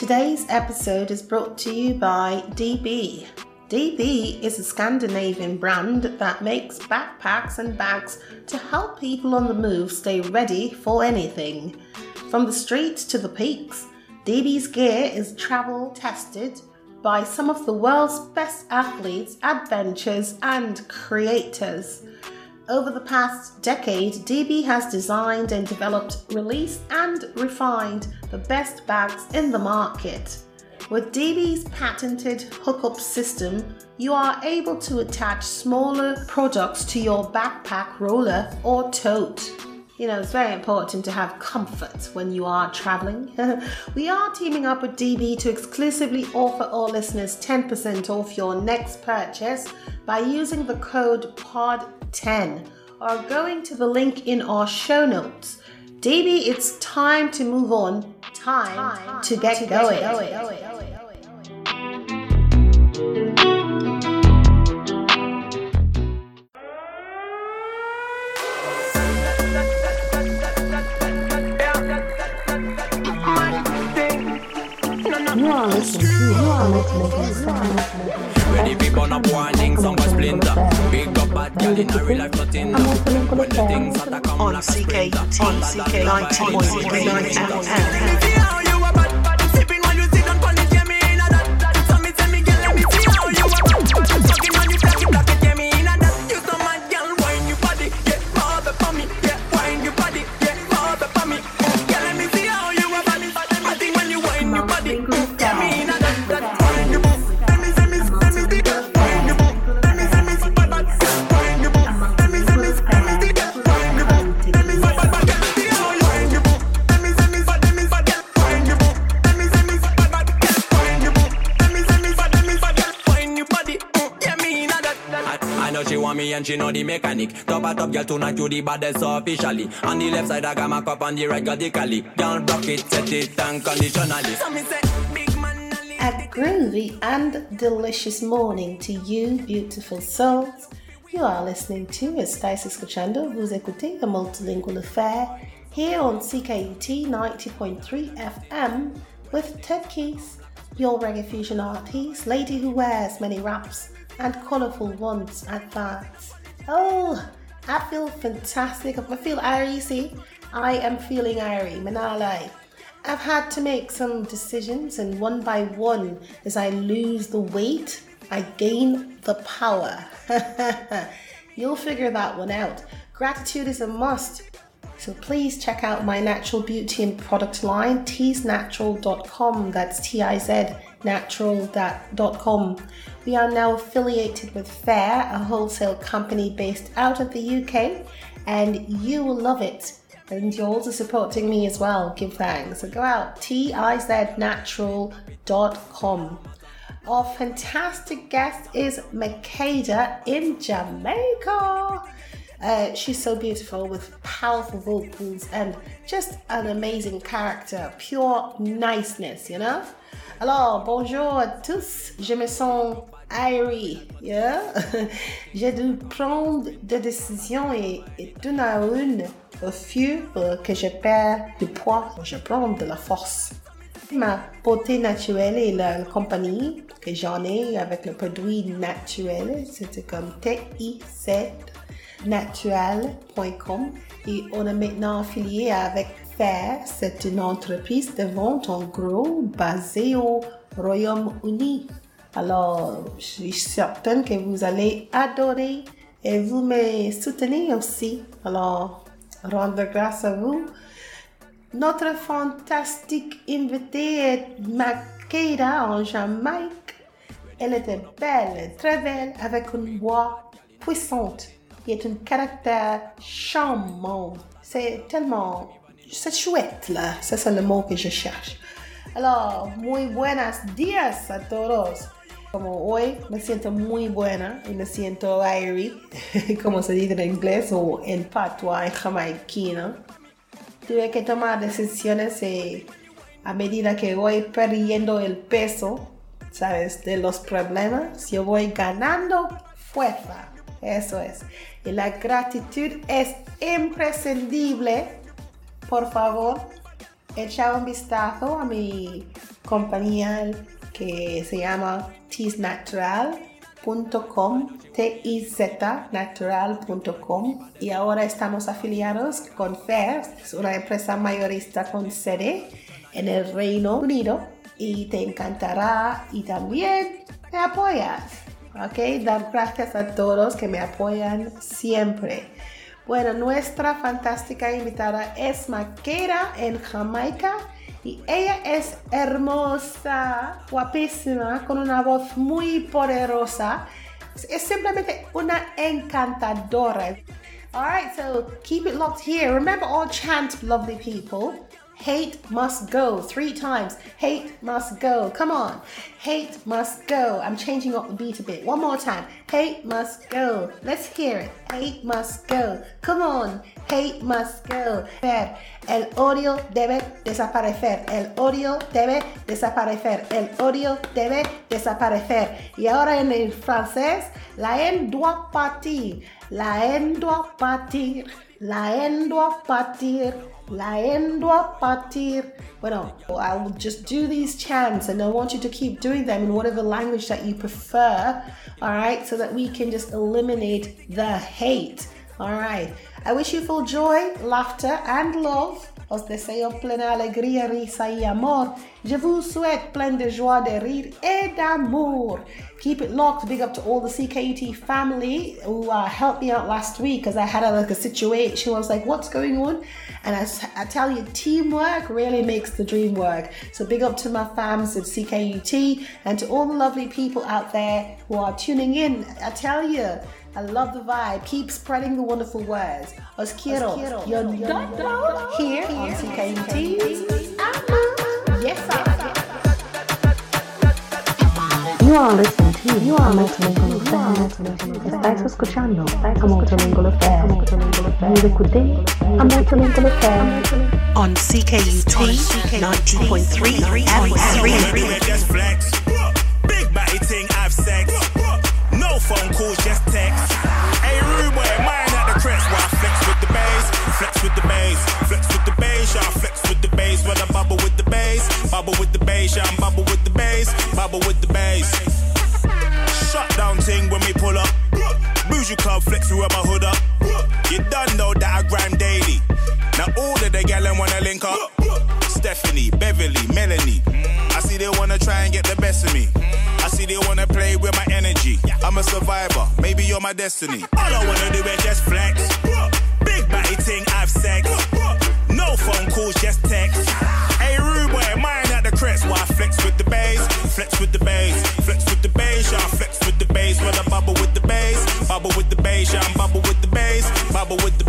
Today's episode is brought to you by DB. DB is a Scandinavian brand that makes backpacks and bags to help people on the move stay ready for anything. From the streets to the peaks, DB's gear is travel tested by some of the world's best athletes, adventurers, and creators. Over the past decade, DB has designed and developed, released, and refined the best bags in the market. With DB's patented hookup system, you are able to attach smaller products to your backpack, roller, or tote. You know, it's very important to have comfort when you are traveling. we are teaming up with DB to exclusively offer all listeners 10% off your next purchase by using the code POD10 or going to the link in our show notes. DB, it's time to move on. Time, time to get, to going. Get going. You are listening to, you are listening to, Ready for burn up warning, some was splinter. Big up bad girl in a real life nothing. When the things that come on like a sprinter. CKT, CK 90.3 FM. And she know the mechanic. Top a top girl tonight you the baddest officially. On the left side I got my cup on the right got the cali. Girl block it, set it unconditionally. So me say big man. A groovy and delicious morning to you, beautiful souls. You are listening to Estáis escuchando, vous écoutez the Multilingual Affair here on CKUT 90.3 FM with Takeyce, your reggae fusion artist, lady who wears many wraps and colourful ones at that. Oh, I feel fantastic. I feel airy, see? I am feeling airy, manalai. I've had to make some decisions, and one by one, as I lose the weight, I gain the power. You'll figure that one out. Gratitude is a must. So please check out my natural beauty and product line, tiznatural.com. That's T I Z natural.com. We are now affiliated with Faire, a wholesale company based out of the UK, and you will love it. And you're also supporting me as well. Give thanks. So go out, tiznatural.com. Our fantastic guest is McKada in Jamaica. Uh, she's so beautiful with powerful vocals and just an amazing character, pure niceness, you know? Alors, bonjour à tous, je me sens airy, yeah? J'ai dû prendre des décisions et, et d'une à une, au fur que je perds du poids, je prends de la force. Ma beauté naturelle et la compagnie que j'en ai avec le produit naturel, c'était comme T-I-Z natural.com et on est maintenant affilié avec Fair. C'est une entreprise de vente en gros basée au Royaume-Uni. Alors, je suis certaine que vous allez adorer et vous me soutenez aussi. Alors, rendre grâce à vous. Notre fantastique invitée est Makeda en Jamaïque. Elle était belle, très belle, avec une voix puissante et un caractère charmant. C'est tellement... C'est chouette, là. Ça, c'est le mot que je cherche. Alors, muy buenos días a todos. Como hoy me siento muy buena y me siento airy, como se dice en inglés o en patois en jamaiquino. Tuve que tomar decisiones y a medida que voy perdiendo el peso, ¿sabes? De los problemas, yo voy ganando fuerza. Eso es. Y la gratitud es imprescindible. Por favor, echa un vistazo a mi compañía que se llama tiznatural.com, T-I-Z natural.com y ahora estamos afiliados con FER, es una empresa mayorista con sede en el Reino Unido y te encantará y también me apoyas. Ok, dar gracias a todos que me apoyan siempre. Bueno, nuestra fantástica invitada es Maquera en Jamaica y ella es hermosa, guapísima, con una voz muy poderosa. Es simplemente una encantadora. All right, so keep it locked here. Remember all chant, lovely people. Hate must go three times. Hate must go. Come on. Hate must go. I'm changing up the beat a bit. One more time. Hate must go. Let's hear it. Hate must go. Come on. Hate must go. El odio debe desaparecer. El odio debe desaparecer. El odio debe desaparecer. Y ahora en el francés, la haine doit partir. La haine doit partir. La haine doit partir. La doit partir. Bueno, I will just do these chants and I want you to keep doing them in whatever language that you prefer, all right, so that we can just eliminate the hate, all right. I wish you full joy, laughter, and love. Os deseo plena alegría, risa y amor. Je vous souhaite plein de joie, de rire et d'amour. Keep it locked. Big up to all the CKUT family who uh, helped me out last week because I had a, like a situation. I was like, "What's going on?" And I, I, tell you, teamwork really makes the dream work. So big up to my fams at CKUT and to all the lovely people out there who are tuning in. I tell you. I love the vibe. Keep spreading the wonderful words. Os quiero. Os quiero. You're, you're here, here on CKUT. Yes, I. You are listening to You are Multilingual FM. Estáis escuchando a Multilingual FM. Music with Dave a Multilingual FM. On CKUT 90.3 FM. Phone calls, just text. Hey, rude boy, mine at the crest. While I flex with the bass, flex with the bass, flex with the bass, y'all flex with the bass. When I bubble with the bass, bubble with the bass, y'all bubble with the bass, bubble with the bass. Shut down ting when we pull up. Bougie club flex my hood up. You done know that I grind daily. Now all of the gallon wanna link up. Stephanie, Beverly, Melanie. I see they wanna try and get the best of me. I see they wanna a survivor, maybe you're my destiny. All I wanna do is just flex. Big body ting, I've sex. No phone calls, just text. Hey, rude boy, mine at the crest. Why flex with the bass? Flex with the bass. Flex with the bass, y'all flex with the bass. When I bubble with the bass. Bubble with the bass, y'all bubble with the bass. Bubble with the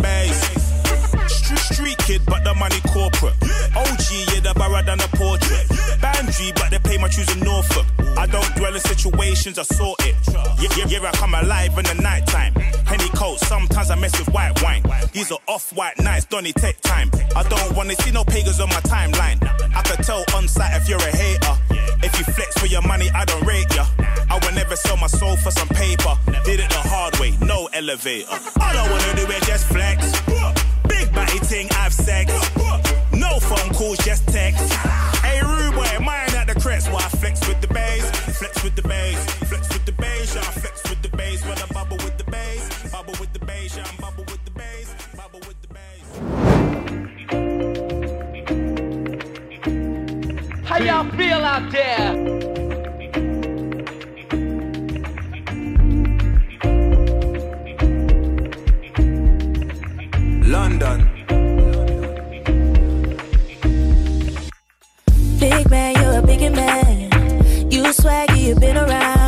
situations, I sort it. Yeah, yeah, yeah, I come alive in the night time. Henny coat, sometimes I mess with white wine. These are off white nights, don't it take time? I don't wanna see no pagans on my timeline. I could tell on sight if you're a hater. If you flex for your money, I don't rate ya. I would never sell my soul for some paper. Did it the hard way, no elevator. All I wanna do is just flex. Big body ting, I've sex. No phone calls, just text. Y'all feel out there? London. Big man, you're a big man. You swaggy, you've been around,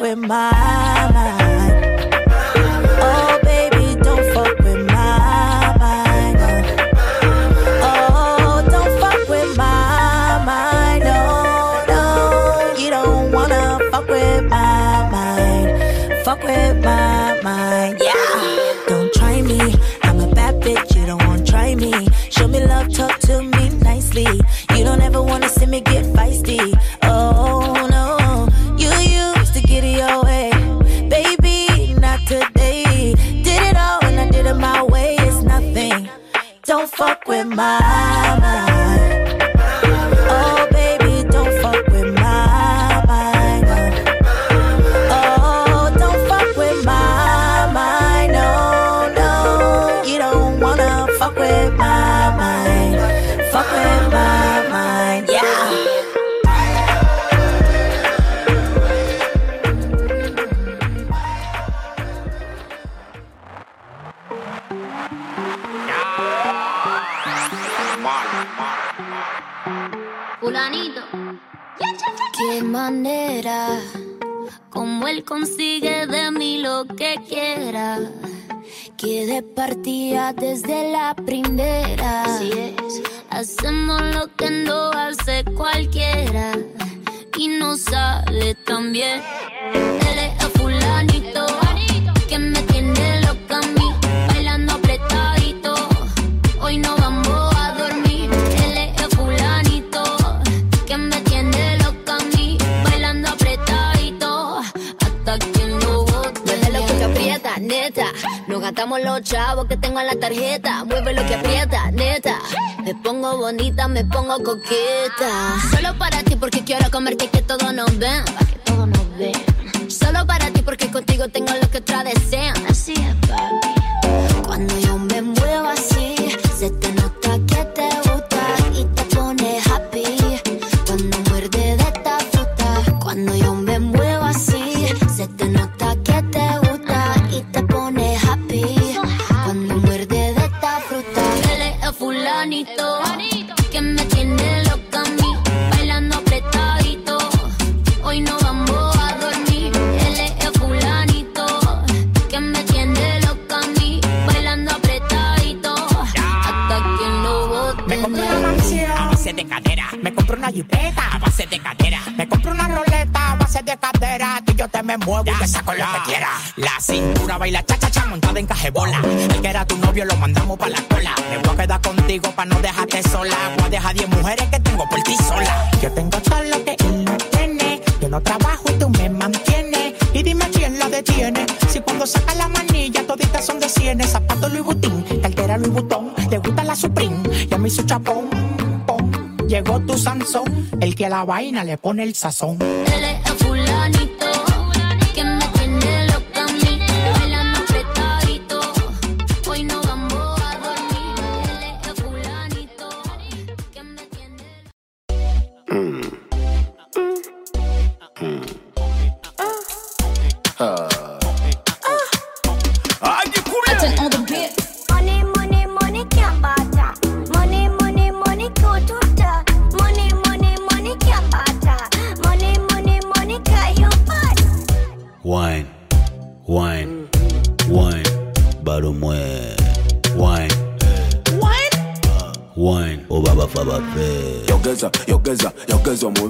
with my mind. Oh, my Solo para ti porque quiero comerte que todo nos ven. Solo para ti porque contigo tengo lo la vaina le pone el sazón.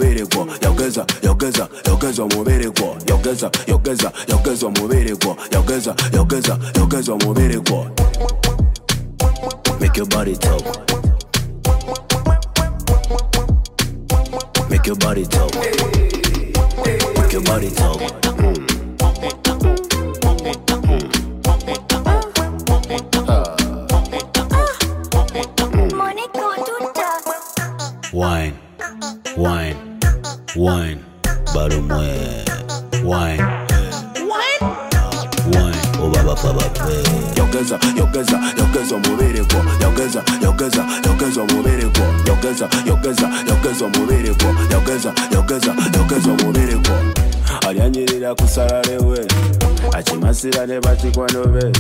mubererwa yogeza yogeza yogeza mubererwa yogeza yogeza yogeza mubererwa yogeza yogeza yogeza mubererwa make your body talk. Make your body talk. Make your body talk. wine balumwe. Wine oh, yogeza yogeza yogeza omubereko yogeza yogeza yogeza omubereko yogeza yogeza yogeza omubereko yogeza yogeza yogeza omubereko alyanyirira kusalalewe akimasira ne batikwano be.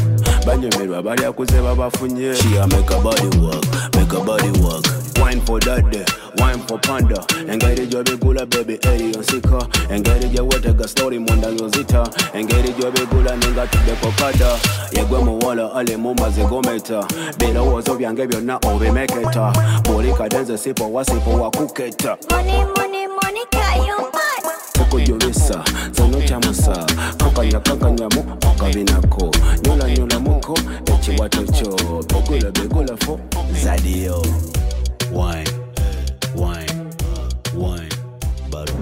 Banyomerwa balyakuze babafunye. She make a body work, make a body work. Wine for that day. time for panda. Engairijwa bigula baby eyo nsika engairijwa wetega stori munda yozita engairijwa bigula ningatuddeko kada yegwe muwala ali mumazi gometa. Birowoozo byange byonna obimeketa buli kadenze sipo wasipo wakuketa money, money, money, okujolesa zino kyamusa kakanyakakanyamu okabinako nyolanyolamuko ekiwato kyo begula begulafo zadiyo 1 wine wine wine but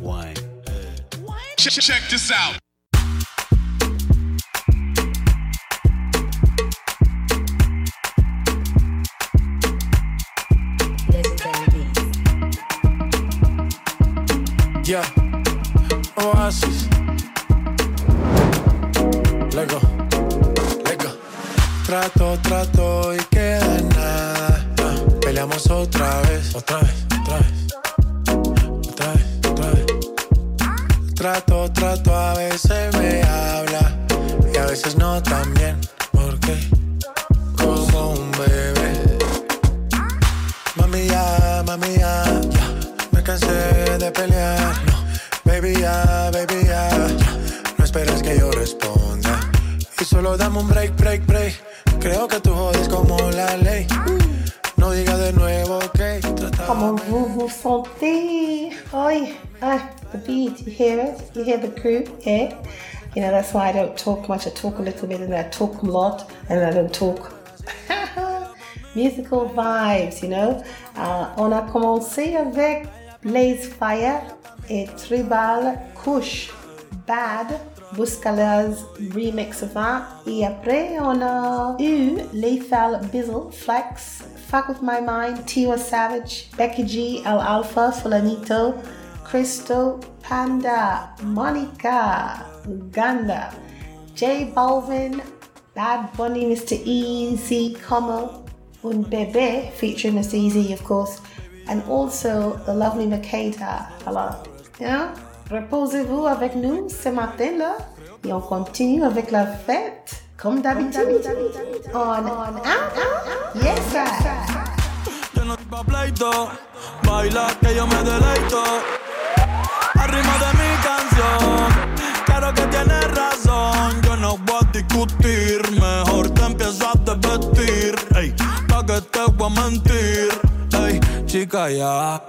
wine Check, check this out. Yeah, Oasis. Lego, Lego. Trato, trato y queda nada. Peleamos otra vez, otra vez, otra vez. Otra vez, otra vez. Trato, trato, a veces me habla y a veces no también. Porque como un bebé. Mami ya, mami ya, ya. Me cansé de pelear. No, baby ya, baby ya. ya. No esperes que yo responda. Y solo dame un break, break, break. Hear? You hear the crew? Yeah? You know, that's why I don't talk much. I talk a little bit and I talk a lot and I don't talk. Musical vibes, you know. Euh, on a commencé avec Blaze Fire et Tribal Kush Bad Buscala's remix of that. Et après, on a eu Lethal Bizzle Flex, Fuck With My Mind, Tiwa Savage, Becky G, El Alpha, Fulanito, Crystal, Panda, Monica, Uganda, J Balvin, Bad Bunny, Mr. Eazi, Como, Un Bebe, featuring Mr. Eazi, of course, and also the lovely McKada. Hello. Yeah? Reposez-vous avec nous ce matin-là et on continue avec la fête comme d'habitude. On, on, ah, yes, sir. Yo no pleito, baila que yo me deleito. Arriba de mi canción, claro que tienes razón. Yo no voy a discutir, mejor te empiezo a desvestir. Ey, pa' que te voy a mentir. Ey, chica, ya.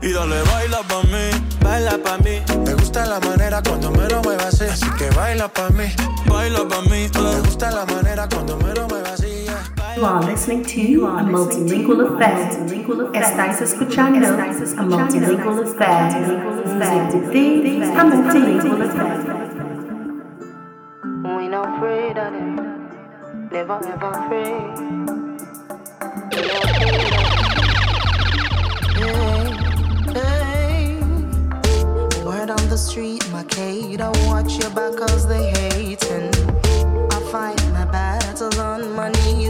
Y dale, baila pa' mí, baila pa' mí. Me gusta la manera cuando me lo muevas así, así que baila pa' mí. baila pa' mí. Me gusta la manera cuando me lo muevas así. Yeah. You are listening to a multilingual affair. Estáis escuchando a multilingual affair. Music de a multilingual affair. We not afraid of them. Never ever afraid. Hey, word on the street, McKada, watch your back cause they hating. I fight my battles on my knees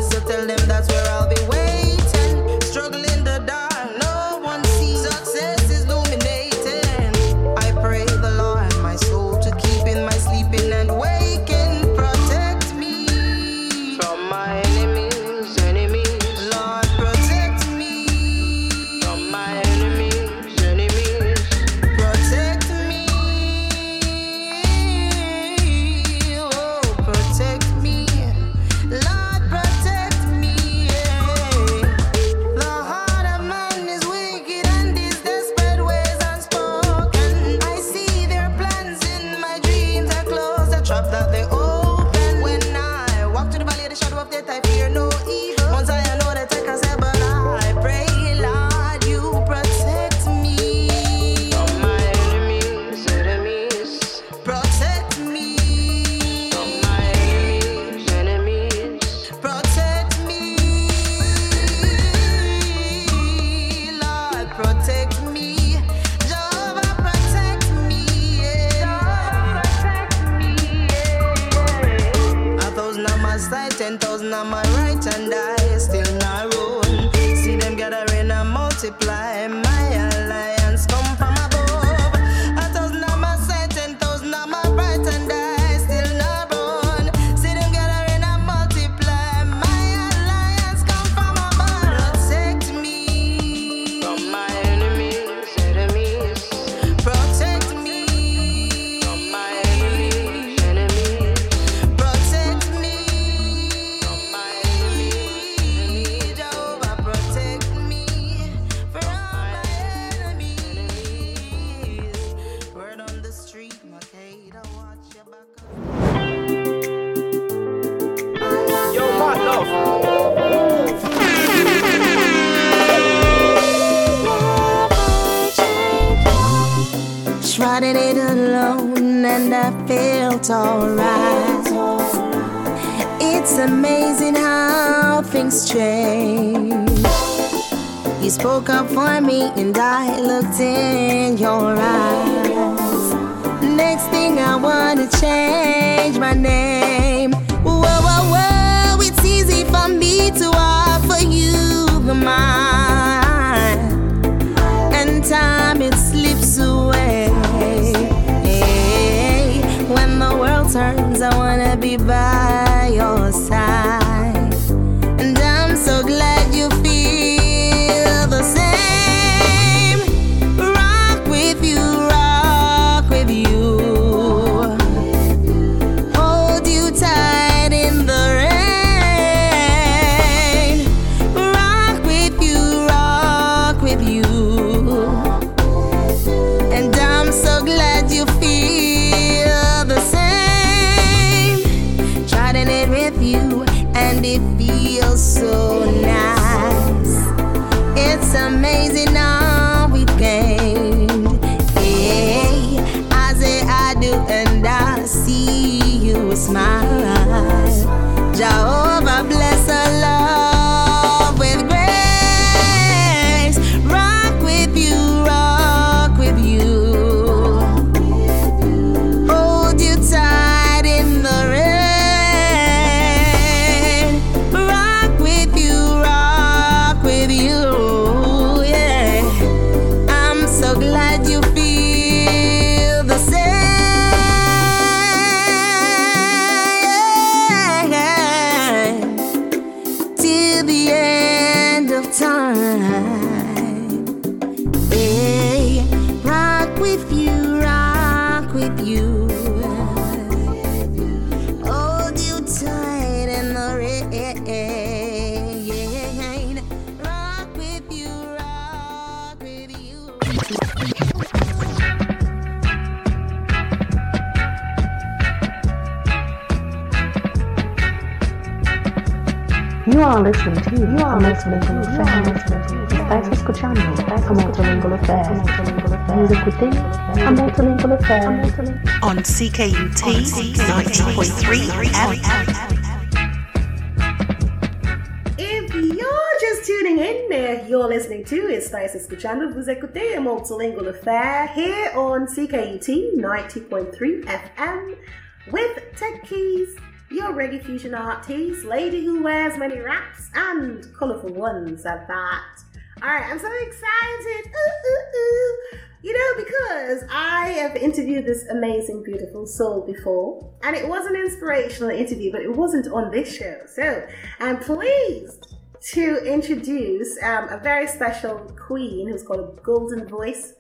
spoke up for me, and I looked in Multilingual Affairs. On CKUT 90.3 FM. If you're just tuning in there, you're listening to Estáis escuchando, vous écoutez a Multilingual Affair here on CKUT 90.3 FM with Techies, Keys, your reggae fusion artist, lady who wears many wraps and colourful ones at that. Alright, I'm so excited. Ooh, ooh, ooh. You know, because I have interviewed this amazing, beautiful soul before, and it was an inspirational interview, but it wasn't on this show. So I'm pleased to introduce um, a very special queen who's a golden voice.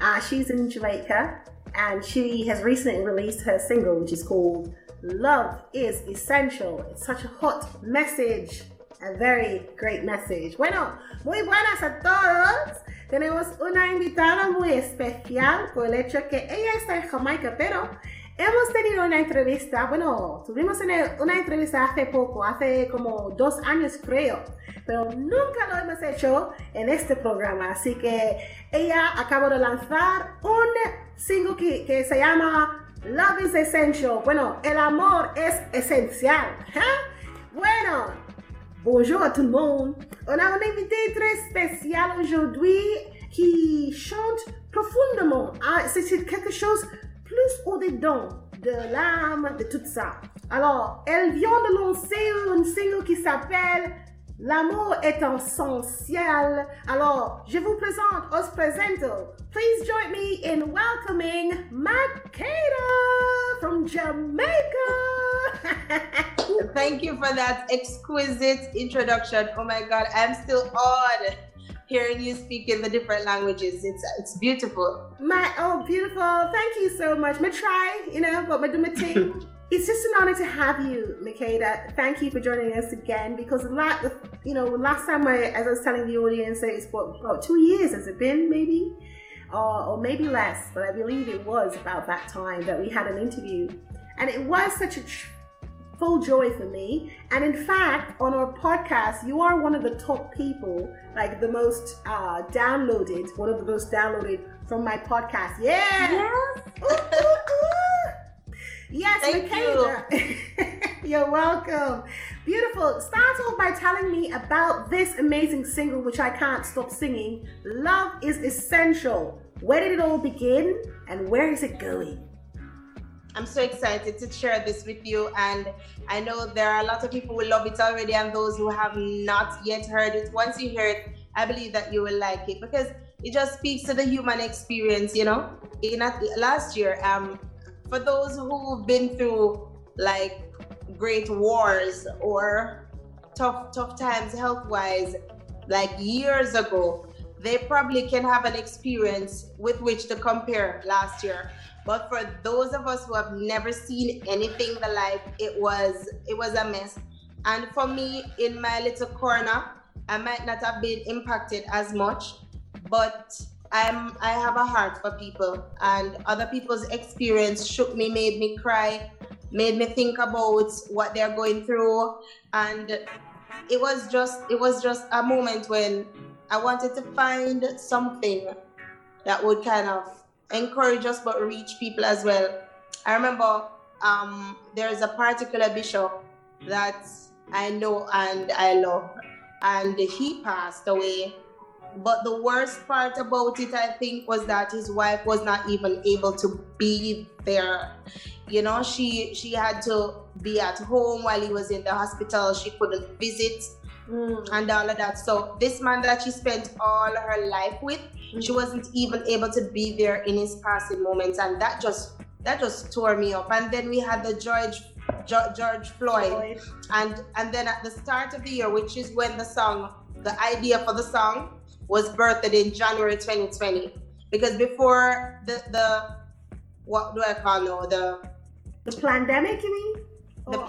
Uh, she's in Jamaica, and she has recently released her single, which is called Love is Essential. It's such a hot message, a very great message. Bueno, muy buenas a todos. Tenemos una invitada muy especial por el hecho que ella está en Jamaica, pero hemos tenido una entrevista, bueno, tuvimos una, entrevista hace poco, hace como dos años creo, pero nunca lo hemos hecho en este programa, así que ella acaba de lanzar un single que, que se llama Love is Essential. Bueno, el amor es esencial. ¿eh? Bueno, bonjour à tout le monde. On a un invité très spécial aujourd'hui qui chante profondément. Ah, c'est quelque chose plus au-dedans de l'âme, de tout ça. Alors, elle vient de lancer un single qui s'appelle L'amour est essentiel. Alors, je vous présente, os presento. Please join me in welcoming McKada from Jamaica. Thank you for that exquisite introduction. Oh my God, I'm still awed hearing you speak in the different languages. It's it's beautiful. My oh beautiful. Thank you so much. Me try, you know, but me do my thing. It's just an honor to have you, McKada. Thank you for joining us again because la- you know, last time I as I was telling the audience it's what about two years has it been maybe? Or, or maybe less, but I believe it was about that time that we had an interview. And it was such a tr- full joy for me. And in fact, on our podcast, you are one of the top people, like the most uh, downloaded, one of the most downloaded from my podcast. Yeah. Yes. Ooh, ooh, ooh. Yes, Thank McKada. You. are welcome. Beautiful. Start off by telling me about this amazing single, which I can't stop singing. Love is essential. Where did it all begin, and where is it going? I'm so excited to share this with you, and I know there are a lot of people who love it already, and those who have not yet heard it. Once you hear it, I believe that you will like it because it just speaks to the human experience. You know, in a, last year, um, for those who've been through like great wars or tough tough times health wise, like years ago, they probably can have an experience with which to compare last year. But for those of us who have never seen anything the like, it was it was a mess. And for me, in my little corner, I might not have been impacted as much, but I'm I have a heart for people, and other people's experience shook me, made me cry, made me think about what they're going through, and it was just it was just a moment when I wanted to find something that would kind of encourage us but reach people as well. I remember um, there's a particular bishop that I know and I love, and he passed away. But the worst part about it, I think, was that his wife was not even able to be there. You know, she she had to be at home while he was in the hospital. She couldn't visit mm. and all of that. So this man that she spent all her life with, mm. she wasn't even able to be there in his passing moments, and that just that just tore me up. And then we had the George George Floyd, and and then at the start of the year, which is when the song, the idea for the song was birthed in January 2020, because before the the what do I call now the the pandemic, you mean?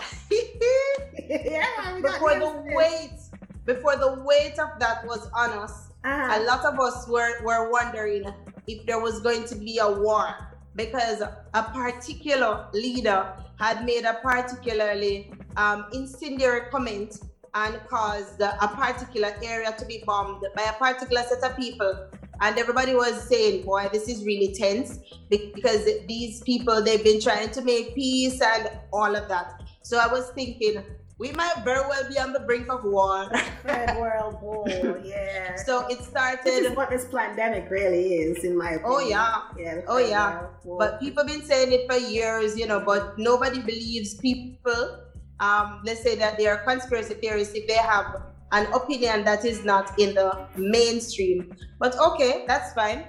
yeah, we got before the it. weight before the weight of that was on us Uh-huh. a lot of us were, were wondering if there was going to be a war because a particular leader had made a particularly um, incendiary comment and caused a particular area to be bombed by a particular set of people and everybody was saying boy this is really tense because these people they've been trying to make peace and all of that so i was thinking we might very well be on the brink of war Third World War, yeah. so it started This is what this pandemic really is, in my oh, opinion. Oh yeah. yeah Oh yeah. But people been saying it for years, you know, but nobody believes people um let's say that they are conspiracy theorists if they have an opinion that is not in the mainstream. But okay, that's fine.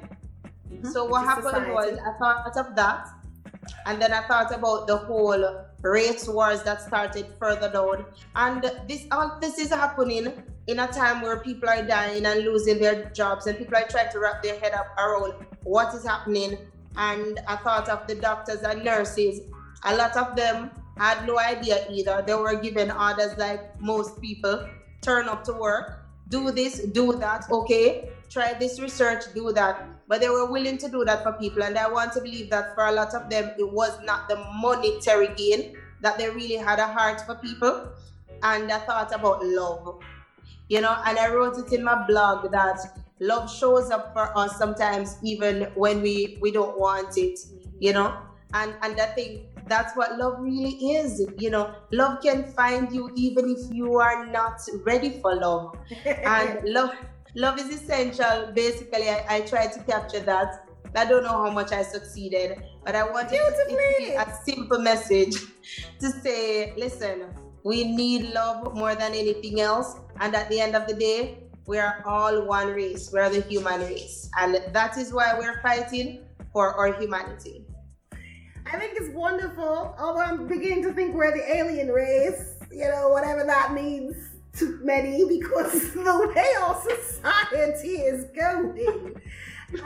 So what It's happened society. was I thought of that and then I thought about the whole race wars that started further down. And this all this is happening in a time where people are dying and losing their jobs and people are trying to wrap their head up around what is happening. And I thought of the doctors and nurses. A lot of them had no idea either. They were given orders like most people turn up to work, do this, do that, okay, try this research, do that. But they were willing to do that for people. And I want to believe that for a lot of them, it was not the monetary gain, that they really had a heart for people. And I thought about love, you know, and I wrote it in my blog that love shows up for us sometimes even when we, we don't want it, you know. And, and I think that's what love really is, you know. Love can find you even if you are not ready for love. And love love is essential. Basically I, I tried to capture that. I don't know how much i succeeded but i wanted it to be a simple message to say listen we need love more than anything else. And at the end of the day we are all one race. We're the human race. And that is why we're fighting for our humanity I think it's wonderful, although I'm beginning to think we're the alien race, you know, whatever that means to many, because the way our society is going,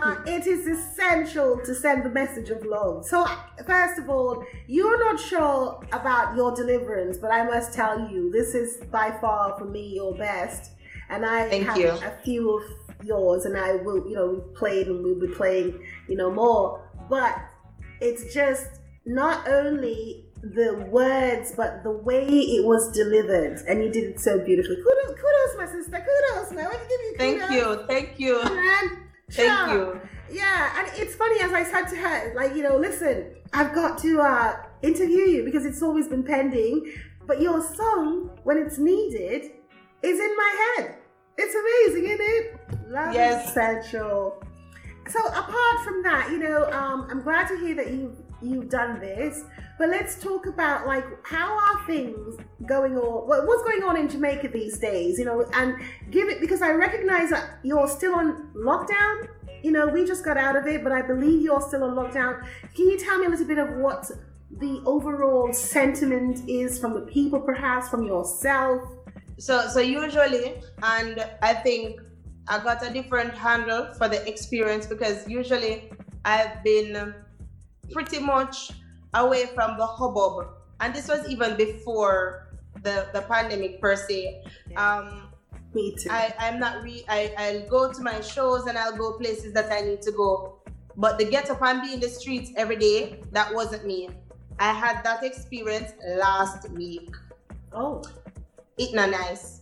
uh, it is essential to send the message of love. So, first of all, you're not sure about your deliverance, but I must tell you, this is by far for me your best. And I Thank have you. a few of yours, and I will, you know, we've played and we'll be playing, you know, more. But it's just not only the words, but the way it was delivered, and you did it so beautifully. Kudos, kudos, my sister. Kudos, man. Give you thank you thank you Man, thank you Yeah, and it's funny as I said to her, like you know, listen, I've got to uh interview you because it's always been pending. But your song, when it's needed, is in my head. It's amazing, isn't it? Love Yes. essential. So apart from that, you know, um, I'm glad to hear that you you've done this. But let's talk about like how are things going on? What's going on in Jamaica these days? You know, and give it because I recognize that you're still on lockdown. You know, we just got out of it, but I believe you're still on lockdown. Can you tell me a little bit of what the overall sentiment is from the people, perhaps from yourself? So so usually, and I think I got a different handle for the experience because usually I've been pretty much away from the hubbub, and this was even before the the pandemic per se. Um, Me too. I I'm not re I I'll go to my shows and I'll go places that I need to go, but the get up and be in the streets every day that wasn't me. I had that experience last week. Oh, it not nice.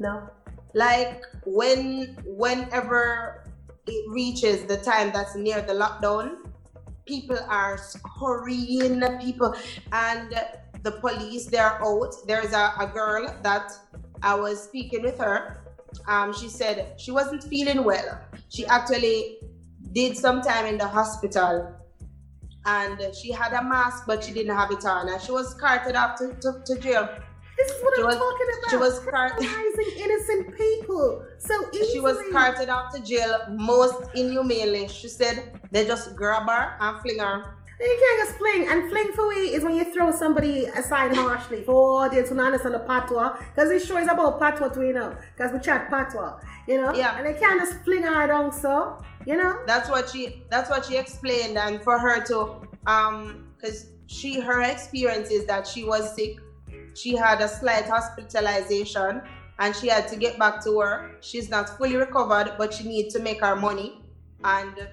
No. Like when whenever it reaches the time that's near the lockdown, people are scurrying people and the police they're out. There's a, a girl that I was speaking with her. Um, she said she wasn't feeling well. She actually did some time in the hospital and she had a mask but she didn't have it on and she was carted up to, to, to jail. This is what She I'm was- talking about. she was criminalizing innocent people so easily. She was carted out to jail most inhumanely. She said they just grab her and fling her. You can't just fling. And fling for we is when you throw somebody aside harshly. For oh, they to not understand the patois. Because this show is about patois too, you know. Because we chat patois. You know? Yeah. And they can't just fling her down so. You know? That's what she that's what she explained and for her to um because she her experience is that she was sick. She had a slight hospitalization and she had to get back to work. She's not fully recovered, but she needs to make her money. And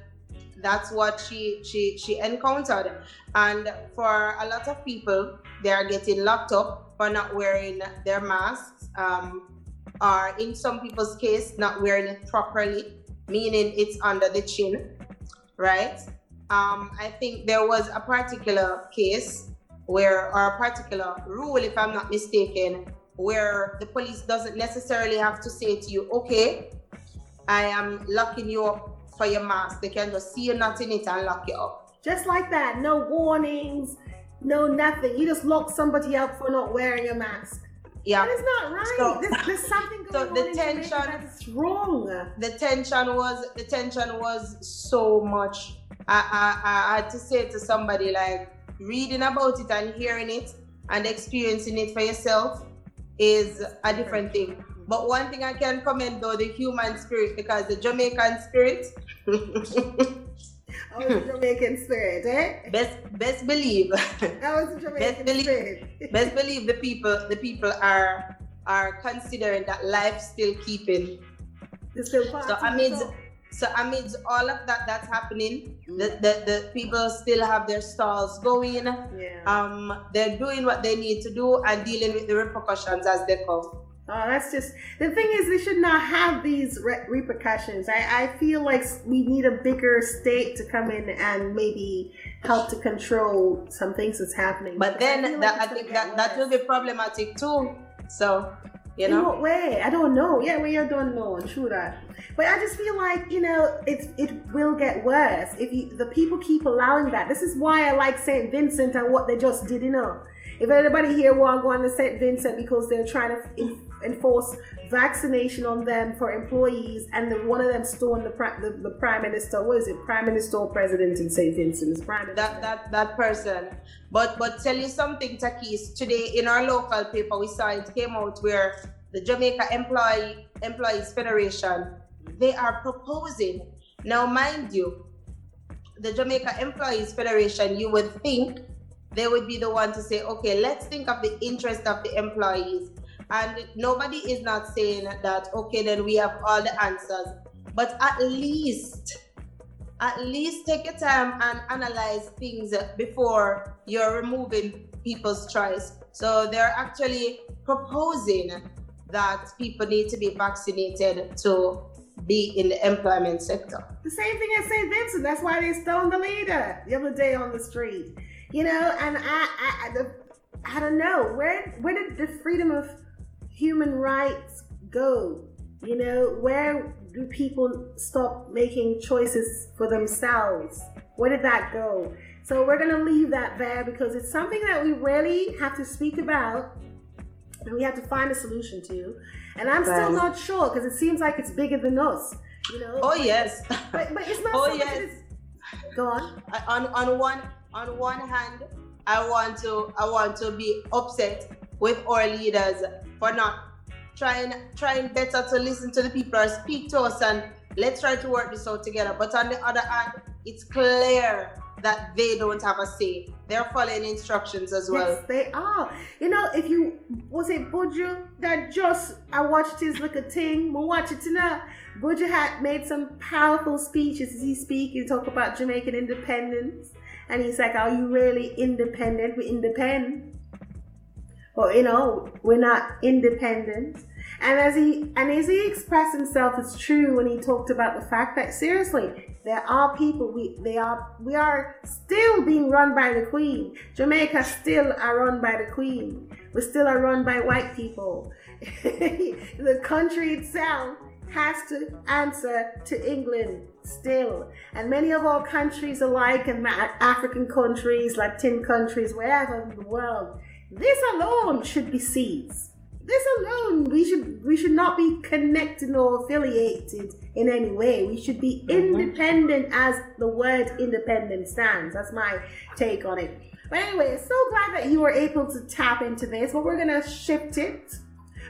that's what she she she encountered. And for a lot of people, they are getting locked up for not wearing their masks. Um, or in some people's case, not wearing it properly, meaning it's under the chin, right? Um, I think there was a particular case where, or a particular rule, if I'm not mistaken, where the police doesn't necessarily have to say to you, okay, I am locking you up for your mask. They can just see you not in it and lock you up. Just like that. No warnings. No nothing. You just lock somebody up for not wearing a mask. Yeah. That is not right. So- there's, there's something going So on the tension- that's wrong. the tension was the tension was so much. I, I I had to say to somebody like reading about it and hearing it and experiencing it for yourself is a different thing. But one thing I can comment though the human spirit because the Jamaican spirit Oh, the Jamaican spirit, eh? best best believe That was the Jamaican best believe spirit. best believe the people the people are are considering that life still keeping still so amidst the so amidst all of that that's happening the, the, the people still have their stalls going Yeah. um they're doing what they need to do and dealing with the repercussions as they come Oh, that's just the thing is we should not have these re- repercussions. I, I feel like we need a bigger state to come in and maybe help to control some things that's happening. but Because I then that, like i think that that will be problematic too so you In what way? I don't know. Yeah, we don't know. True that. But I just feel like you know it's it will get worse if you, the people keep allowing that. This is why I like Saint Vincent and what they just did. You know, if anybody here want to go to Saint Vincent because they're trying to enforce vaccination on them for employees, and the, one of them stoned the, the the prime minister. What is it? Prime minister or president in Saint Vincent's? Prime minister. that that that person but but tell you something Takeyce today in our local paper we saw it came out where the jamaica employee employees federation they are proposing now mind you the jamaica employees federation you would think they would be the one to say okay let's think of the interest of the employees and nobody is not saying that okay then we have all the answers but at least at least take your time and analyze things before you're removing people's choice. So they're actually proposing that people need to be vaccinated to be in the employment sector. The same thing as St. Vincent. That's why they stoned the leader the other day on the street. You know, and I, I, I, the, I don't know where where did the freedom of human rights go? You know, where do people stop making choices for themselves? Where did that go? So we're gonna leave that there because it's something that we really have to speak about and we have to find a solution to. And I'm still not sure because it seems like it's bigger than us. You know? Oh But- yes. But, but it's not Oh so yes. Go on. On on one on one hand, I want to I want to be upset with our leaders for not trying trying better to listen to the people or speak to us and let's try to work this out together. But on the other hand, it's clear that they don't have a say. They're following instructions as well. Yes, they are. You know, if you was it Buju that just I watched his little thing, I watch it tonight. Buju had made some powerful speeches as he speak. He talk about Jamaican independence, and he's like, "Are you really independent? We're independent." Well, you know, we're not independent. And as he and as he expressed himself, it's true when he talked about the fact that seriously, there are people we they are we are still being run by the Queen. Jamaica still are run by the Queen. We still are run by white people. the country itself has to answer to England still. And many of our countries alike, and African countries, Latin countries, wherever in the world, this alone should be seized. This alone, we should we should not be connected or affiliated in any way. We should be mm-hmm. independent as the word independent stands. That's my take on it. But anyway, so glad that you were able to tap into this. But we're gonna shift it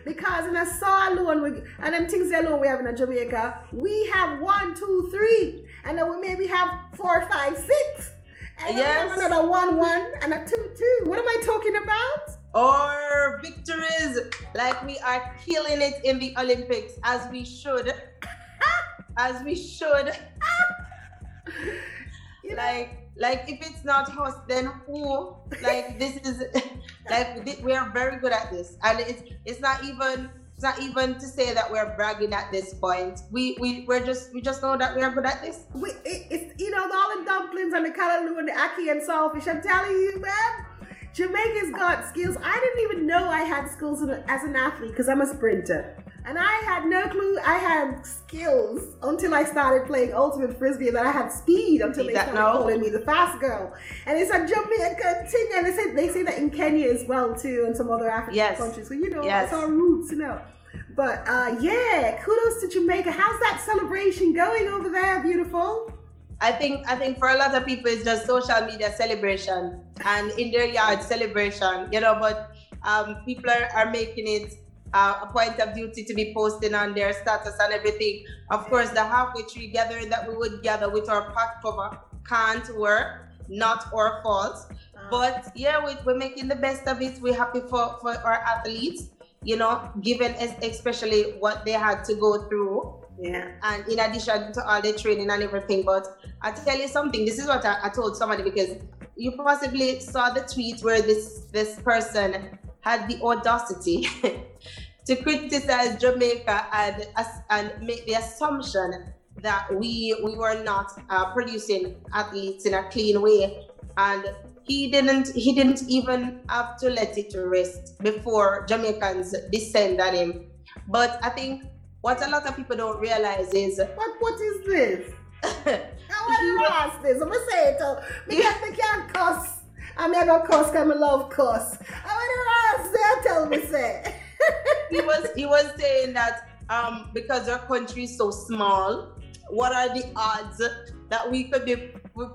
because in a saw alone, we, and them things alone we have in a Jamaica, we have one, two, three, and then we maybe have four, five, six. And then we have another one, one, and a two, two. What am I talking about? Or victories, like we are killing it in the Olympics, as we should. as we should. like, like if it's not us, then who? Like this is, like we are very good at this, and it's it's not even it's not even to say that we're bragging at this point. We we we're just we just know that we are good at this. We, it, it's you know all the dumplings and the callaloo and the ackee and saltfish. I'm telling you, man. Jamaica's got skills. I didn't even know I had skills as an athlete because I'm a sprinter. And I had no clue I had skills until I started playing ultimate frisbee and then I had speed until they started now? calling me the fast girl. And it's a Jamaican thing. And they say, they say that in Kenya as well too and some other African Yes. countries. So you know, Yes. it's our roots, you know. But uh, yeah, kudos to Jamaica. How's that celebration going over there? Beautiful. I think I think for a lot of people it's just social media celebration and in their yard celebration, you know. But um, people are, are making it uh, a point of duty to be posting on their status and everything. Of course, the halfway tree gathering that we would gather with our pot cover can't work, not our fault. But yeah, we, we're making the best of it. We're happy for, for our athletes, you know, given es- especially what they had to go through. Yeah. And in addition to all the training and everything, but I tell you something. This is what I, I told somebody because you possibly saw the tweet where this this person had the audacity to criticize Jamaica and and make the assumption that we we were not uh, producing athletes in a clean way, and he didn't he didn't even have to let it rest before Jamaicans descend on him. But I think what a lot of people don't realize is what what is this? I want to ask this. I'm gonna say it. Because they can't cuss. I'm not gonna cuss. 'cause I love cuss. I want to ask. They tell me say. he was he was saying that um because our country is so small, what are the odds that we could be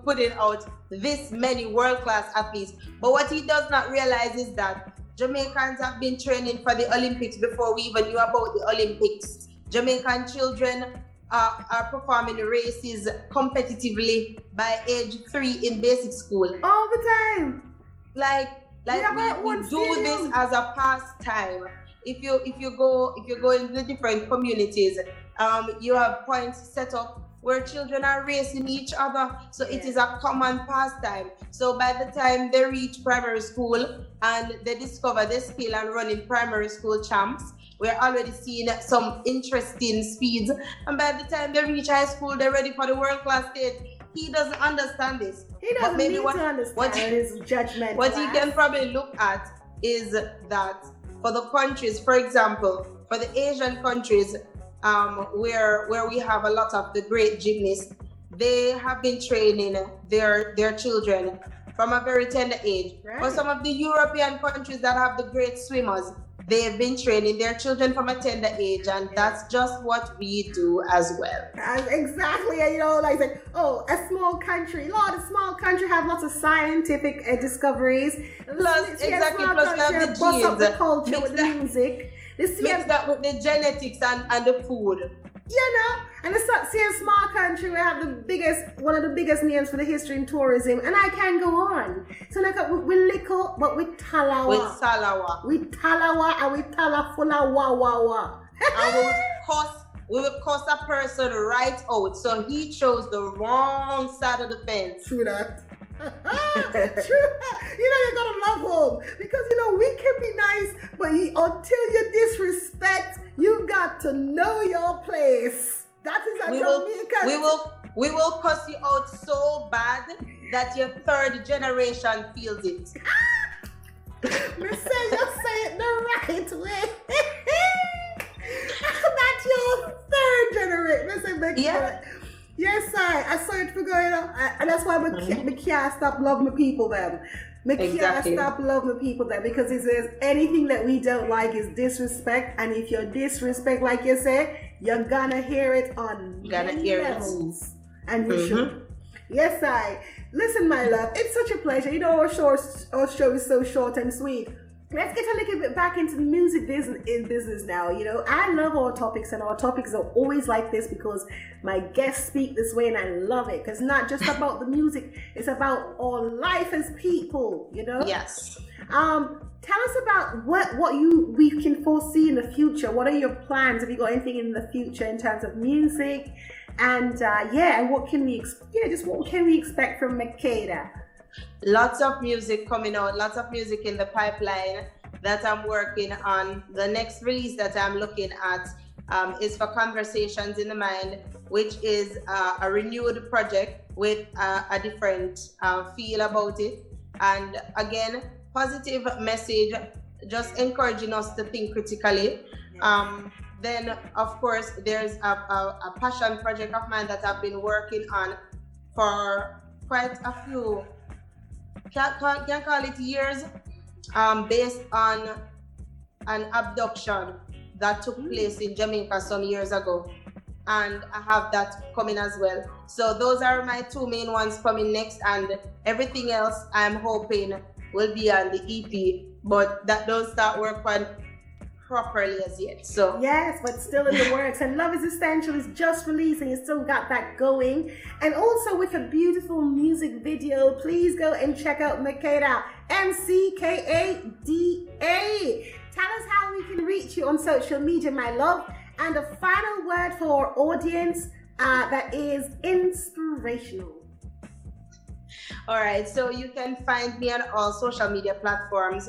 putting out this many world class athletes? But what he does not realize is that Jamaicans have been training for the Olympics before we even knew about the Olympics. Jamaican children are, are performing races competitively by age three in basic school. All the time. Like like we, we do stadium. this as a pastime. If you if you go if you go in the different communities, um, you have points set up where children are racing each other. So it is a common pastime. So by the time they reach primary school and they discover their skill and running primary school champs, we're already seeing some interesting speeds. And by the time they reach high school, they're ready for the world class stage. he doesn't understand this. He doesn't need to understand his judgment. What you class. can probably look at is that for the countries, for example, for the Asian countries, um, where where we have a lot of the great gymnasts, they have been training their their children from a very tender age. For some of the European countries that have the great swimmers, they've been training their children from a tender age, and that's just what we do as well. And exactly, you know, like, like, oh, a small country. Lord, a small country have lots of scientific uh, discoveries. Plus, exactly, plus have the up the culture with the that- music. The Mix same, that with the genetics and, and the food. you know, and see a small country we have the biggest, one of the biggest names for the history in tourism, and I can go on. So like uh, we, we lickle, but we talawa, With Salawa. we talawa, and we talafula wa wa wa. and we will cuss we will cuss a person right out. So he chose the wrong side of the fence. True that. True. You know, you gotta love home because you know we can be nice, but you, until you disrespect, you got to know your place. That is a We will, we will we will cuss you out so bad that your third generation feels it. Me say you say it the right way. That's your third generation. Make Yeah. Yes, I. I saw it for going on, and that's why me, can't, mm-hmm. me can't stop loving my people. Them, me can't stop loving people. Them because if there's anything that we don't like is disrespect, and if you're disrespect, like you say, you're gonna hear it on You're gonna many hear it. levels, and you Mhm. should. Yes, I. Listen, my love, it's such a pleasure. You know, our show, our show is so short and sweet. Let's get a little bit back into the music business in business now. You know, I love our topics, and our topics are always like this because my guests speak this way, and I love it. Because not just about the music; it's about our life as people. You know. Yes. Um, tell us about what what you we can foresee in the future. What are your plans? Have you got anything in the future in terms of music? And uh, yeah, what can we yeah, just what can we expect from McKada? Lots of music coming out, lots of music in the pipeline that I'm working on. The next release that I'm looking at um, is for Conversations in the Mind, which is uh, a renewed project with uh, a different uh, feel about it. And again, positive message, just encouraging us to think critically. Um, then, of course, there's a, a, a passion project of mine that I've been working on for quite a few can't call, can't call it years, um, based on an abduction that took place in Jamaica some years ago. And I have that coming as well. So those are my two main ones coming next, and everything else I'm hoping will be on the EP, but that don't start work on properly as yet. So Yes, but still in the works. And Love is Essential is just released and you still got that going. And also with a beautiful music video, please go and check out McKada, M C K A D A. Tell us how we can reach you on social media, my love. And a final word for our audience uh, that is inspirational. All right, so you can find me on all social media platforms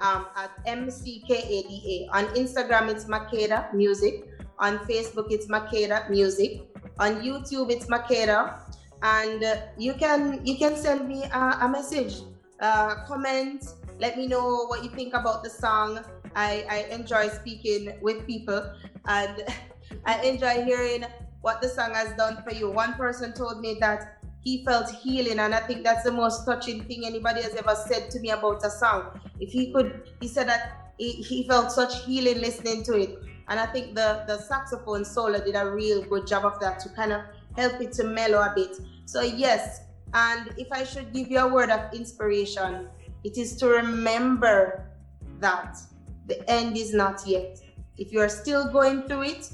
um, at MCKADA. On Instagram, it's McKada Music. On Facebook, it's McKada Music. On YouTube, it's McKada. And uh, you can you can send me a, a message, uh, comment, let me know what you think about the song. I, I enjoy speaking with people and I enjoy hearing what the song has done for you. One person told me that he felt healing, and I think that's the most touching thing anybody has ever said to me about a song. If he could, he said that he, he felt such healing listening to it, and I think the the saxophone solo did a real good job of that to kind of help it to mellow a bit. So yes, and if I should give you a word of inspiration, it is to remember that the end is not yet. If you are still going through it,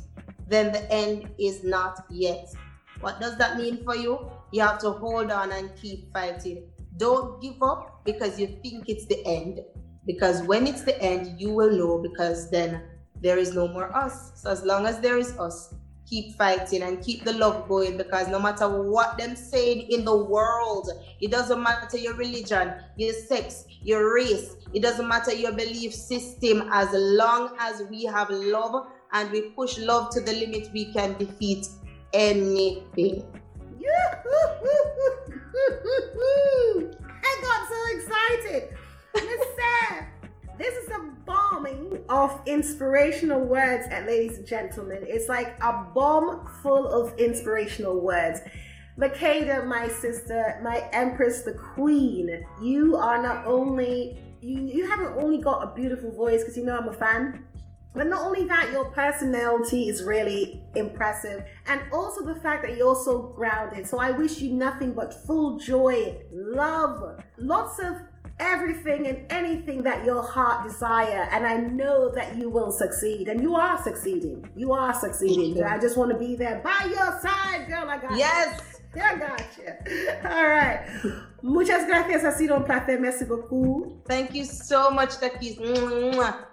then the end is not yet. What does that mean for you? You have to hold on and keep fighting. Don't give up because you think it's the end. Because when it's the end, you will know because then there is no more us. So as long as there is us, keep fighting and keep the love going because no matter what them saying in the world, it doesn't matter your religion, your sex, your race, it doesn't matter your belief system, as long as we have love and we push love to the limit, we can defeat anything. I got so excited. Miss Sam, this is a bombing of inspirational words, and ladies and gentlemen, it's like a bomb full of inspirational words. McKada, my sister, my empress, the queen, you are not only you, you haven't only got a beautiful voice because you know I'm a fan but not only that, your personality is really impressive, and also the fact that you're so grounded. So I wish you nothing but full joy, love, lots of everything and anything that your heart desire. And I know that you will succeed, and you are succeeding. You are succeeding. I just want to be there by your side, girl. I got Yes. you. I got you. All right. Muchas gracias. Ha sido un placer. Merci beaucoup. Thank you so much, Takeyce.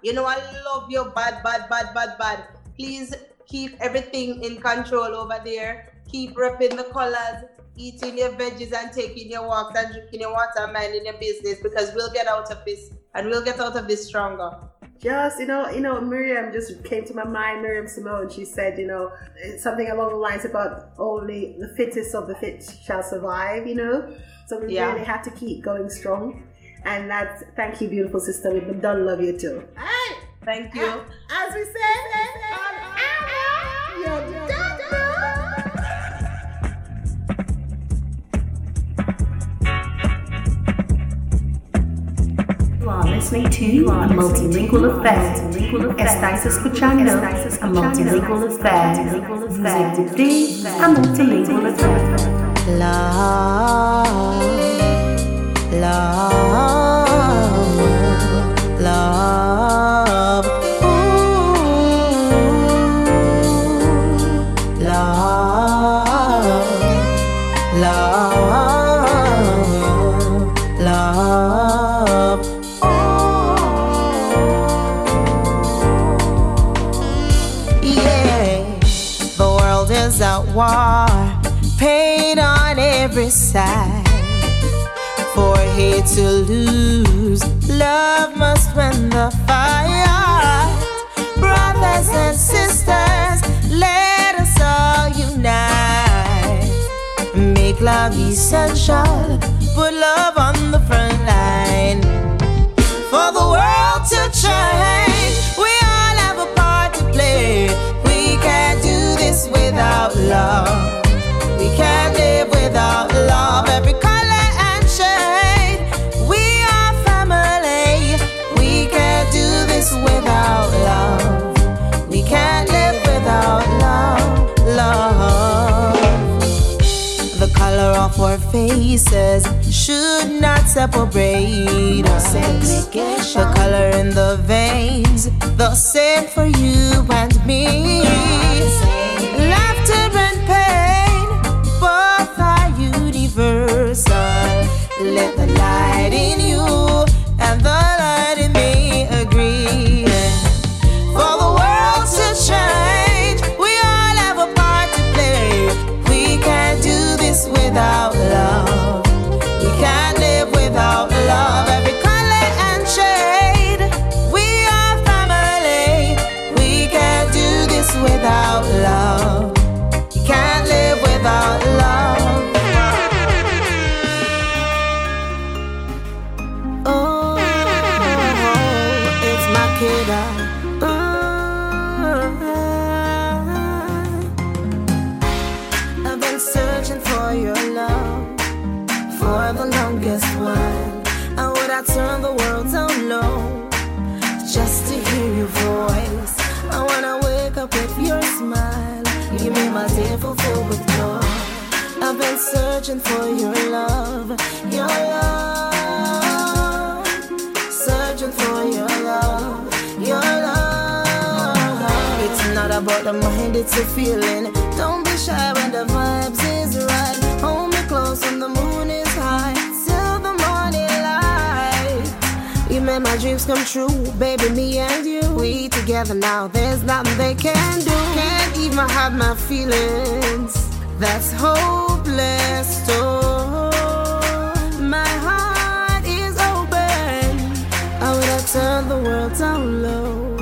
You know I love you, bad, bad, bad, bad, bad. Please keep everything in control over there. Keep repping the colors, eating your veggies and taking your walks and drinking your water minding your business because we'll get out of this and we'll get out of this stronger. Just you know, you know, Miriam just came to my mind. Miriam Simone. She said, you know, something along the lines about only the fittest of the fit shall survive. You know, so we Yeah. really have to keep going strong. And that's thank you, beautiful sister. We done love you too. Hey, thank you. As we say, you're You are listening to a multilingual affair. Estáis escuchando a multilingual affair. Vous écoutez a multilingual affair. Love, love, love, war, pain on every side. For hate to lose, love must win the fight. Brothers and sisters, let us all unite. Make love essential, put love on the front line. For the world to change, without love. We can't live without love. Every color and shade, we are family. We can't do this without love. We can't live without love. Love. The color of our faces should not separate us. The color in the veins, the same for you and me. And searching for your love, your love. Searching for your love, your love. It's not about the mind, it's a feeling. Don't be shy when the vibes is right. Hold me close when the moon is high. Till the morning light. You made my dreams come true, baby, me and you. We together now, there's nothing they can do. Can't even hide my feelings. That's hopeless. Oh, my heart is open. I would have turned the world down low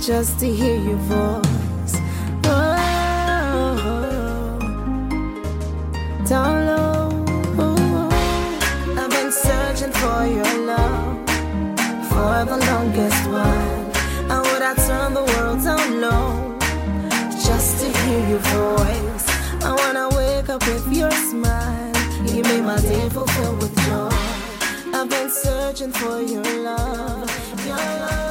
just to hear your voice. Oh, down low. I've been searching for your love for the longest while. I would I turn the world down low just to hear your voice. I wanna wake up with your smile. You made my day fulfilled with joy. I've been searching for your love, your love.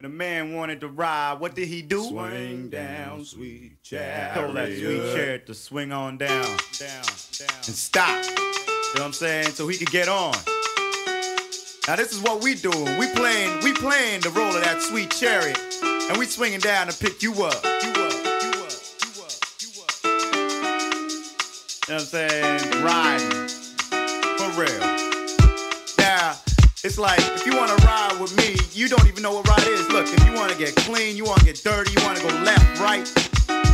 The man wanted to ride. What did he do? Swing down, sweet chariot. Told that sweet chariot to swing on down, down, down, and stop. You know what I'm saying? So he could get on. Now this is what we doing. We playing, we playing the role of that sweet chariot, and we swinging down to pick you up. You up, you up, you up, know what I'm saying? Riding for real. Now, it's like if you wanna ride with me, you don't even know what ride is. Look, if you wanna get clean, you wanna get dirty, you wanna go left, right,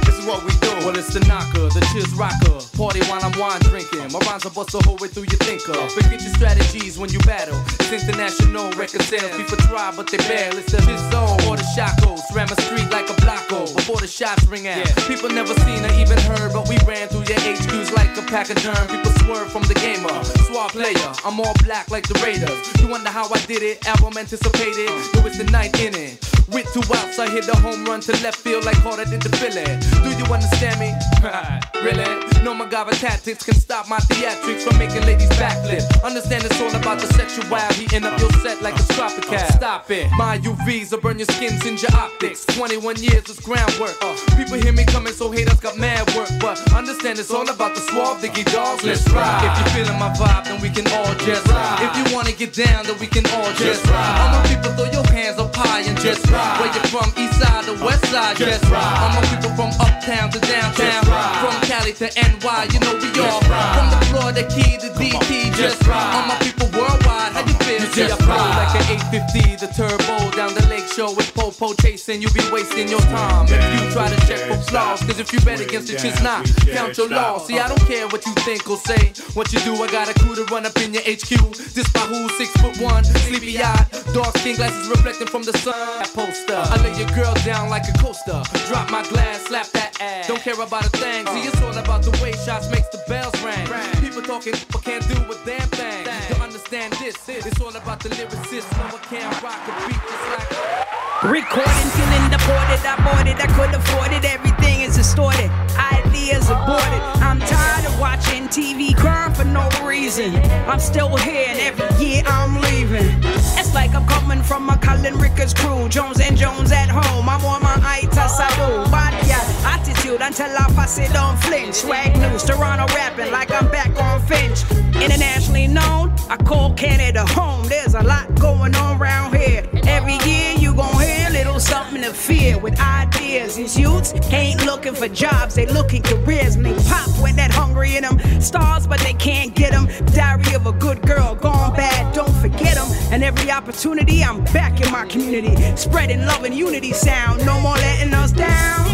this is what we do. Well, it's the knocker, the chiz rocker. Party while I'm wine drinking. My rhymes will bust a hole right through your thinker. Forget your strategies when you battle. It's international record sales. People try, but they bail. It's the his zone or the shacos. Ram a street like a blocko before the shots ring out. People never seen or even heard, but we ran through your HQs like a pack of germ. People swerve from the gamer. Swap player, I'm all black like the Raiders. You wonder how I did it? Album anticipated. It was the ninth inning. With two outs, I hit the home run to left field like harder than the Philly. Do you understand me? really? No MacGyver tactics can stop my theatrics from making ladies backflip. Understand it's all about the sexual heating up your set like a tropical. Stop it. My UVs will burn your skins in your optics. 21 years is groundwork. Uh, people hear me coming, so haters got mad work. But understand it's all about the suave diggy dogs. Let's ride. If you're feeling my vibe, then we can all just ride. If you wanna get down, then we can all just ride. All my people throw your hands up high and just ride. Where you from, east side to west side, just ride. All my people from uptown to downtown, from Cali to NY, you know we all from the floor Florida Key to DT, just ride. All my people worldwide, how you feel? See, I flow like an 850, the turbo down the lake show with Popo chasing, you be wasting your time. If you try to check for flaws, cause if you bet against it, just not count your loss. See, I don't care what you think or say, what you do, I got a crew to run up in your HQ. This by who, six foot one, sleepy eyed, dark skin glasses reflecting from the sun. Poster, I lay your girl down like a coaster. Drop my glass, slap that ass. Don't care about a thing. See, it's all about the way shots makes the bells ring. People talking, but can't do a damn thing. To understand this, it's all about the lyricist. No one can rock a beat just like. Recording, feeling deported. I bought it, I could afford it. Everything is distorted. Ideas aborted. I'm tired of watching TV crime for no reason. I'm still here, and every year I'm leaving. It's like I'm coming from my Colin Rickers crew. Jones and Jones at home. I'm on my Ita Sadu. Body attitude until I pass it on flinch. Swag news, Toronto rapping like fear with ideas. These youths ain't looking for jobs, they looking careers. And they pop when that hungry in them. Stars, but they can't get them. Diary of a good girl gone bad, don't forget them. And every opportunity, I'm back in my community. Spreading love and unity sound, no more letting us down.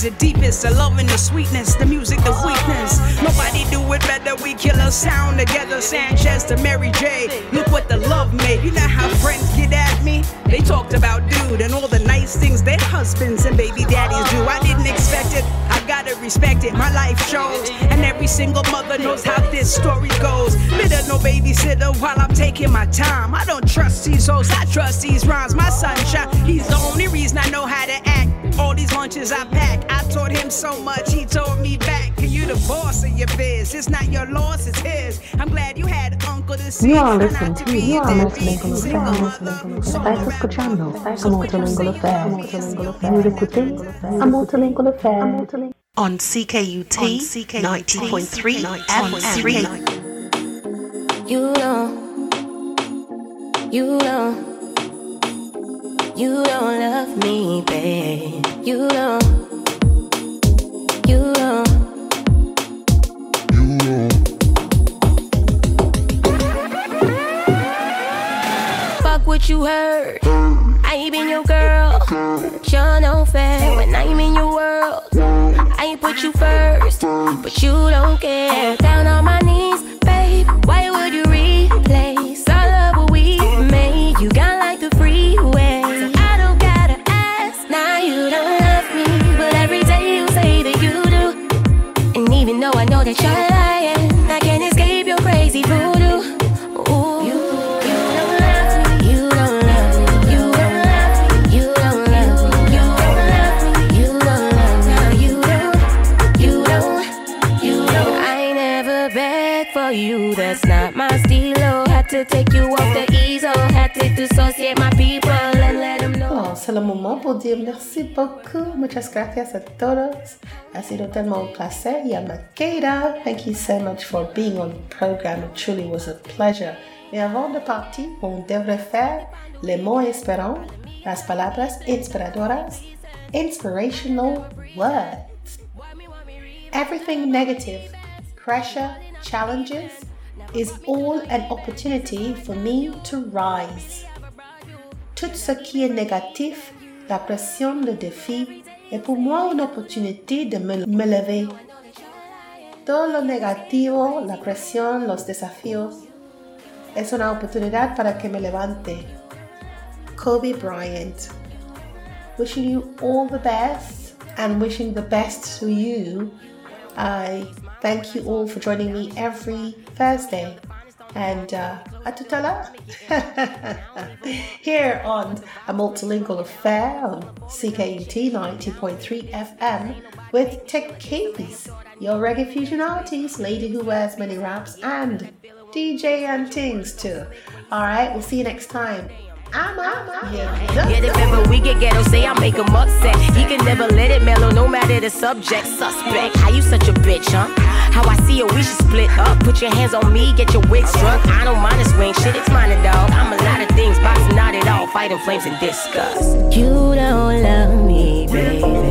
Is the deepest, the love and the sweetness, the music, the weakness. Nobody do it better. We kill a sound together. Sanchez to Mary J. Look what the love made. You know how friends get at me? They talked about dude and all the nice things their husbands and baby daddies do. I didn't expect it. I gotta respect it. My life shows, and every single mother knows how this story goes. Bitter no babysitter while I'm taking my time. I don't trust these hoes. I trust these rhymes. My sunshine. He's the only reason I know how to act. All these lunches I pack. I taught him so much. He told me back. You the boss of your biz. It's not your loss, it's his. I'm glad you had uncle to see. You are listening to You are listening con Stai escuchando a Multilingual FM. Vous écoutez a Multilingual FM. On CKUT, on CKUT 90.3 FM. You don't, you don't, you don't love me, babe. You don't, you don't. Fuck what you heard. I ain't been your girl. Sure, no fair when I'm in your world. I ain't put you first, but you don't care. Down on my knees, babe. Why would you pour dire merci beaucoup. Muchas gracias a todos. Ha sido tellement un placer. Y a McKada, thank you so much for being on the program. It truly was a pleasure. Mais avant de partir, on devrait faire les mots inspirants, las palabras inspiradoras, inspirational words. Everything negative, pressure, challenges is all an opportunity for me to rise. Tout ce qui est négatif, la pression, le défi, est pour moi une opportunité de me, me lever. Todo lo negativo, la presión, los desafíos, es una oportunidad para que me levante. Kobe Bryant. Wishing you all the best and wishing the best to you. I thank you all for joining me every Thursday. And uh, Atutala here on a multilingual affair on CKUT 90.3 FM with Takeyce, your reggae fusion artist, lady who wears many raps, and DJ and things too. All right, we'll see you next time. I'm out. Yeah. Yeah, if ever we get ghetto, say I make him upset. He can never let it mellow, no matter the subject. Suspect, how you such a bitch, huh? How I see you, we should split up. Put your hands on me, get your wig struck. I don't mind a swing, shit, it's mine, dog. I'm a lot of things, boxing not at all, fighting flames and disgust. You don't love me, baby.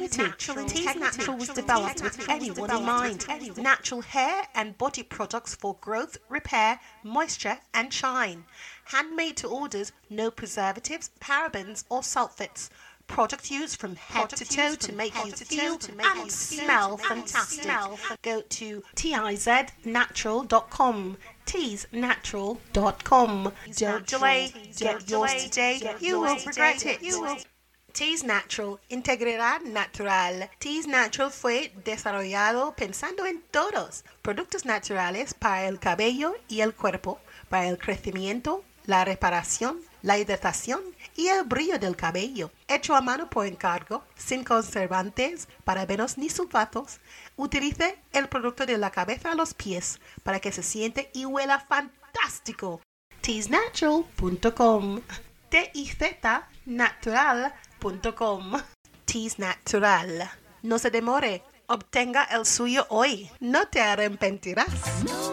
Integrity. Tiz Natural was developed with anyone in mind. Natural hair and body products for growth, repair, moisture, and shine. Handmade to orders, no preservatives, parabens, or sulfates. Product used from head to toe to make you feel and smell fantastic. Go to tiznatural.com. Teasnatural.com. Don't delay. Get yours today. You will regret it. You will. Teas Natural, integridad natural. Teas Natural fue desarrollado pensando en todos. Productos naturales para el cabello y el cuerpo, para el crecimiento, la reparación, la hidratación y el brillo del cabello. Hecho a mano por encargo, sin conservantes, parabenos ni sulfatos. Utilice el producto de la cabeza a los pies para que se siente y huela fantástico. Teasnatural.com T-I-Z Teas Natural. No se demore. Obtenga el suyo hoy. No te arrepentirás. No